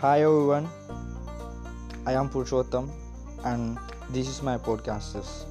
Hi everyone, I am Purushottam and this is my podcast.